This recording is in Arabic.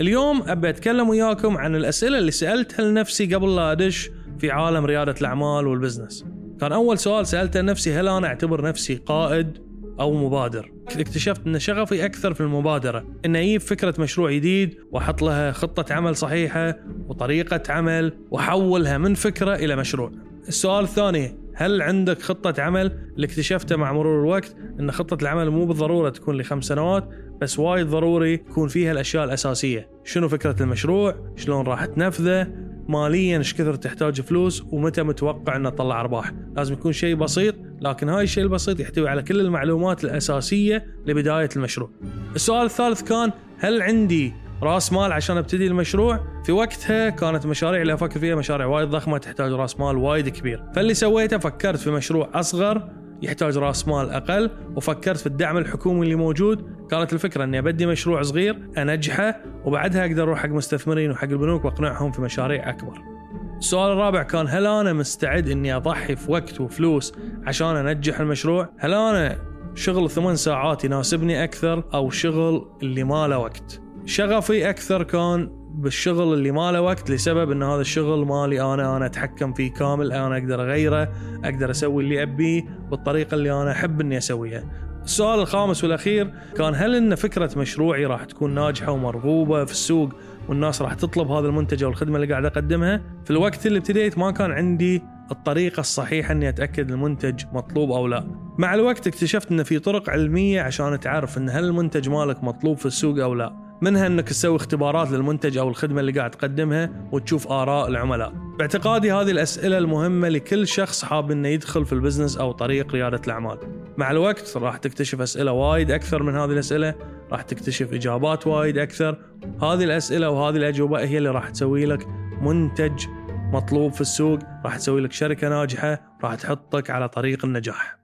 اليوم أبي أتكلم وياكم عن الأسئلة اللي سألتها لنفسي قبل لا أدش في عالم ريادة الأعمال والبزنس. كان أول سؤال سألته لنفسي هل أنا أعتبر نفسي قائد أو مبادر؟ اكتشفت أن شغفي أكثر في المبادرة، ان أجيب فكرة مشروع جديد وأحط لها خطة عمل صحيحة وطريقة عمل وأحولها من فكرة إلى مشروع. السؤال الثاني هل عندك خطة عمل اللي اكتشفته مع مرور الوقت إن خطة العمل مو بالضرورة تكون لخمس سنوات بس وايد ضروري يكون فيها الأشياء الأساسية. شنو فكرة المشروع؟ شلون راح تنفذه؟ ماليا إيش كثر تحتاج فلوس؟ ومتى متوقع إنه تطلع أرباح؟ لازم يكون شيء بسيط لكن هاي الشيء البسيط يحتوي على كل المعلومات الأساسية لبداية المشروع. السؤال الثالث كان هل عندي راس مال عشان أبتدي المشروع؟ في وقتها كانت مشاريع اللي أفكر فيها مشاريع وايد ضخمة تحتاج راس مال وايد كبير. فاللي سويته فكرت في مشروع أصغر يحتاج راس مال أقل وفكرت في الدعم الحكومي اللي موجود كانت الفكرة إني أبدي مشروع صغير أنجحه وبعدها أقدر أروح حق مستثمرين وحق البنوك وأقنعهم في مشاريع أكبر السؤال الرابع كان هل أنا مستعد إني أضحي في وقت وفلوس عشان أنجح المشروع؟ هل أنا شغل ثمان ساعات يناسبني أكثر أو شغل اللي ما له وقت؟ شغفي أكثر كان بالشغل اللي ما له وقت لسبب إن هذا الشغل مالي أنا أنا أتحكم فيه كامل أنا أقدر أغيره أقدر أسوي اللي أبيه بالطريقة اللي أنا أحب إني أسويها. السؤال الخامس والأخير كان هل إن فكرة مشروعي راح تكون ناجحة ومرغوبة في السوق والناس راح تطلب هذا المنتج أو الخدمه اللي قاعد أقدمها؟ في الوقت اللي ابتديت ما كان عندي الطريقة الصحيحة إني أتأكد المنتج مطلوب أو لا. مع الوقت اكتشفت إن في طرق علمية عشان تعرف إن هل المنتج مالك مطلوب في السوق أو لا. منها إنك تسوي اختبارات للمنتج أو الخدمة اللي قاعد تقدمها وتشوف آراء العملاء. باعتقادي هذه الأسئلة المهمة لكل شخص حاب إنه يدخل في البزنس أو طريق ريادة الأعمال. مع الوقت راح تكتشف أسئلة وايد أكثر من هذه الأسئلة، راح تكتشف إجابات وايد أكثر. هذه الأسئلة وهذه الأجوبة هي اللي راح تسوي لك منتج مطلوب في السوق، راح تسوي لك شركة ناجحة، راح تحطك على طريق النجاح.